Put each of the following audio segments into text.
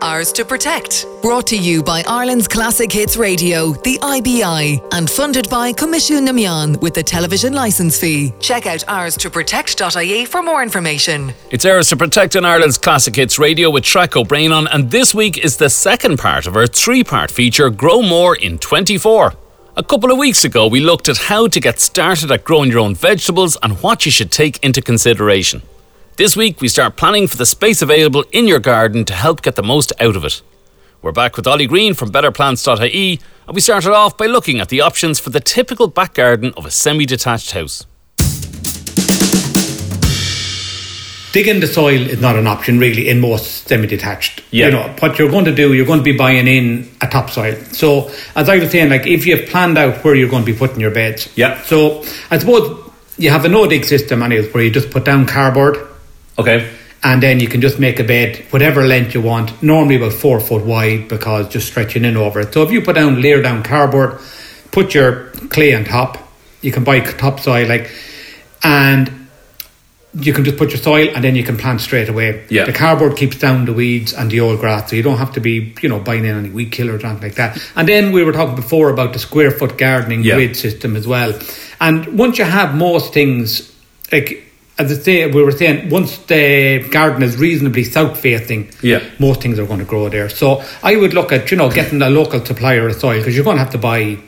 Ours to Protect. Brought to you by Ireland's Classic Hits Radio, the IBI, and funded by Coimisiún na Meán with the television licence fee. Check out ours to protect.ie for more information. It's Ours to Protect on Ireland's Classic Hits Radio with Traic O'Brien on, and this week is the second part of our three part feature, Grow More in 24. A couple of weeks ago, we looked at how to get started at growing your own vegetables and what you should take into consideration. This week, we start planning for the space available in your garden to help get the most out of it. We're back with Ollie Greene from BetterPlants.ie, and we started off by looking at the options for the typical back garden of a semi detached house. digging the soil is not an option really in most semi-detached. Yeah. You know, what you're going to do, you're going to be buying in a topsoil. So, as I was saying, like if you've planned out where you're going to be putting your beds. Yeah. So, I suppose you have a no-dig system anyways where you just put down cardboard Okay. and then you can just make a bed whatever length you want, normally about four foot wide because just stretching in over it. So if you put down layer down cardboard, put your clay on top, you can buy topsoil like, and you can just put your soil and then you can plant straight away. Yeah. The cardboard keeps down the weeds and the old grass, so you don't have to be, you know, buying in any weed killer or anything like that. And then we were talking before about the square foot gardening Yeah. grid system as well. And once you have most things, like as I say, we were saying, once the garden is reasonably south facing, Yeah. most things are going to grow there. So I would look at, you know, getting a local supplier of soil because you're going to have to buy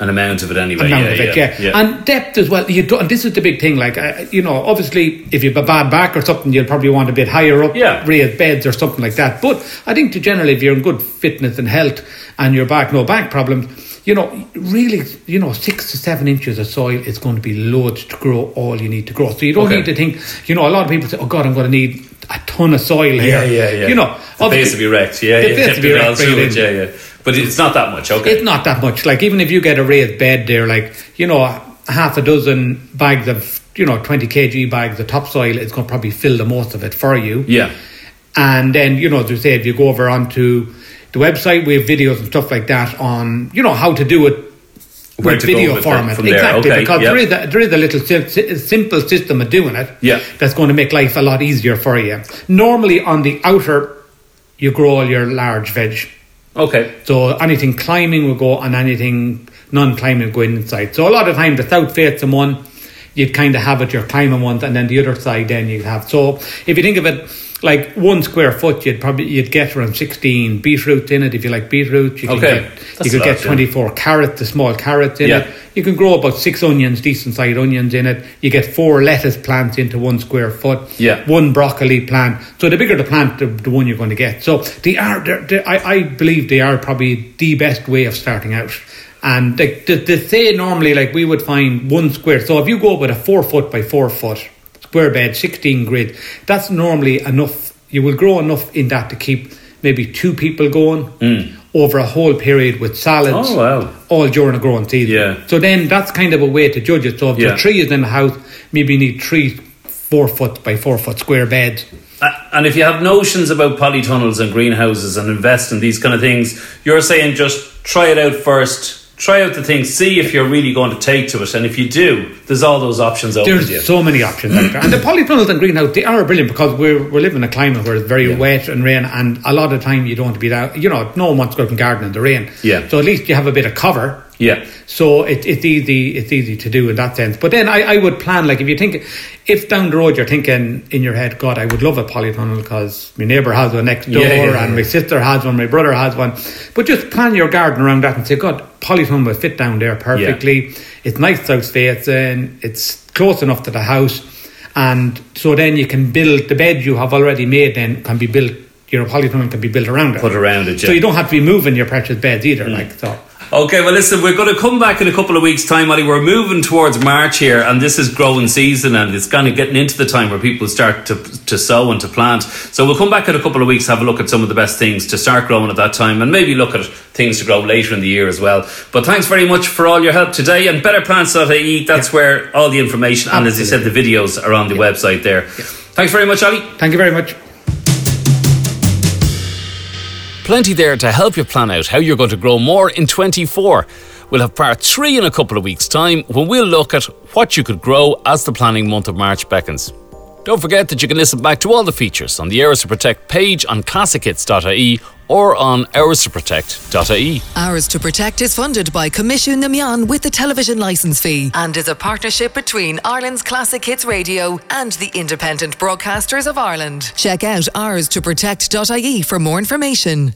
An amount of it anyway. amount yeah, of it, yeah, yeah. And depth as well. You do, and this is the big thing. Like, uh, you know, obviously, if you have a bad back or something, you'll probably want a bit higher up, Yeah. raised beds or something like that. But I think, to generally, if you're in good fitness and health and your back, no back problems, you know, really, you know, six to seven inches of soil is going to be loads to grow all you need to grow. So you don't Okay. need to think, you know, a lot of people say, oh God, I'm going to need a ton of soil here. Yeah, yeah, yeah. You know, the base obviously- be wrecked. Yeah, the yeah. base kept of it erect, all bring it through in. it, yeah, yeah. But it's not that much, okay. It's not that much. Like even if you get a raised bed there, like you know, half a dozen bags of you know twenty kg bags of topsoil, is going to probably fill the most of it for you. yeah. And then you know, as you say, if you go over onto the website, we have videos and stuff like that on you know how to do it. Where with video with format, from exactly, okay, because yeah. there is a, there is a little sim- si- simple system of doing it. Yeah. that's going to make life a lot easier for you. Normally, on the outer, you grow all your large veg. Okay. So anything climbing will go and anything non-climbing will go inside. So a lot of time the south facing one, you'd kind of have it your climbing ones, and then the other side then you'd have. So if you think of it like one square foot, you'd probably you'd get around sixteen beetroots in it if you like beetroot. You Okay. could get, That's you could lot, get yeah. twenty four carrots, the small carrots in Yeah. it. You can grow about six onions, decent sized onions in it. You get four lettuce plants into one square foot. Yeah. One broccoli plant. So the bigger the plant, the, the one you're going to get. So they are. they're- they're- I, I believe they are probably the best way of starting out. And they, they, they say normally, like we would find one square. So if you go with a four foot by four foot square bed, sixteen grid, that's normally enough. You will grow enough in that to keep maybe two people going over a whole period with salads Mm. Oh, wow. all during a growing season. Yeah. So then that's kind of a way to judge it. So if Yeah. the tree is in the house, maybe you need three four foot by four foot square beds. And if you have notions about polytunnels and greenhouses and invest in these kind of things, you're saying just try it out first. Try out the thing, see if you're really going to take to it, and if you do, there's all those options open There's to you. so many options out there. And the polytunnels and greenhouse, they are brilliant because we're, we're living in a climate where it's very Yeah. wet and rain and a lot of time you don't want to be out, you know, no one wants to go out and garden in the rain. Yeah. So at least you have a bit of cover. Yeah, So it, it's easy. It's easy to do in that sense. But then I, I would plan like if you think if down the road you're thinking in your head, God, I would love a polytunnel because my neighbour has one next door Yeah, yeah, and yeah. my sister has one, my brother has one. But just plan your garden around that and say, God, polytunnel will fit down there perfectly. It's nice south facing. It's close enough to the house, and so then you can build the bed you have already made. Then can be built. Your polytunnel can be built around it. Put around it, So you don't have to be moving your precious beds either. Mm. Like so. Okay, well, listen, we're going to come back in a couple of weeks' time, Ollie. We're moving towards March here, and this is growing season, and it's kind of getting into the time where people start to, to sow and to plant. So we'll come back in a couple of weeks, have a look at some of the best things to start growing at that time, and maybe look at things to grow later in the year as well. But thanks very much for all your help today, and betterplants.ie, that's where all the information, and as you said, the videos are on the website there. Thanks very much, Ollie. Thank you very much. Plenty there to help you plan out how you're going to grow more in 24. We'll have part three in a couple of weeks' time when we'll look at what you could grow as the planning month of March beckons. Don't forget that you can listen back to all the features on the Ours to Protect page on classichits.ie or on ourstoprotect.ie. Ours to Protect is funded by Coimisiún na Meán with the television licence fee and is a partnership between Ireland's Classic Hits Radio and the Independent Broadcasters of Ireland. Check out ourstoprotect.ie for more information.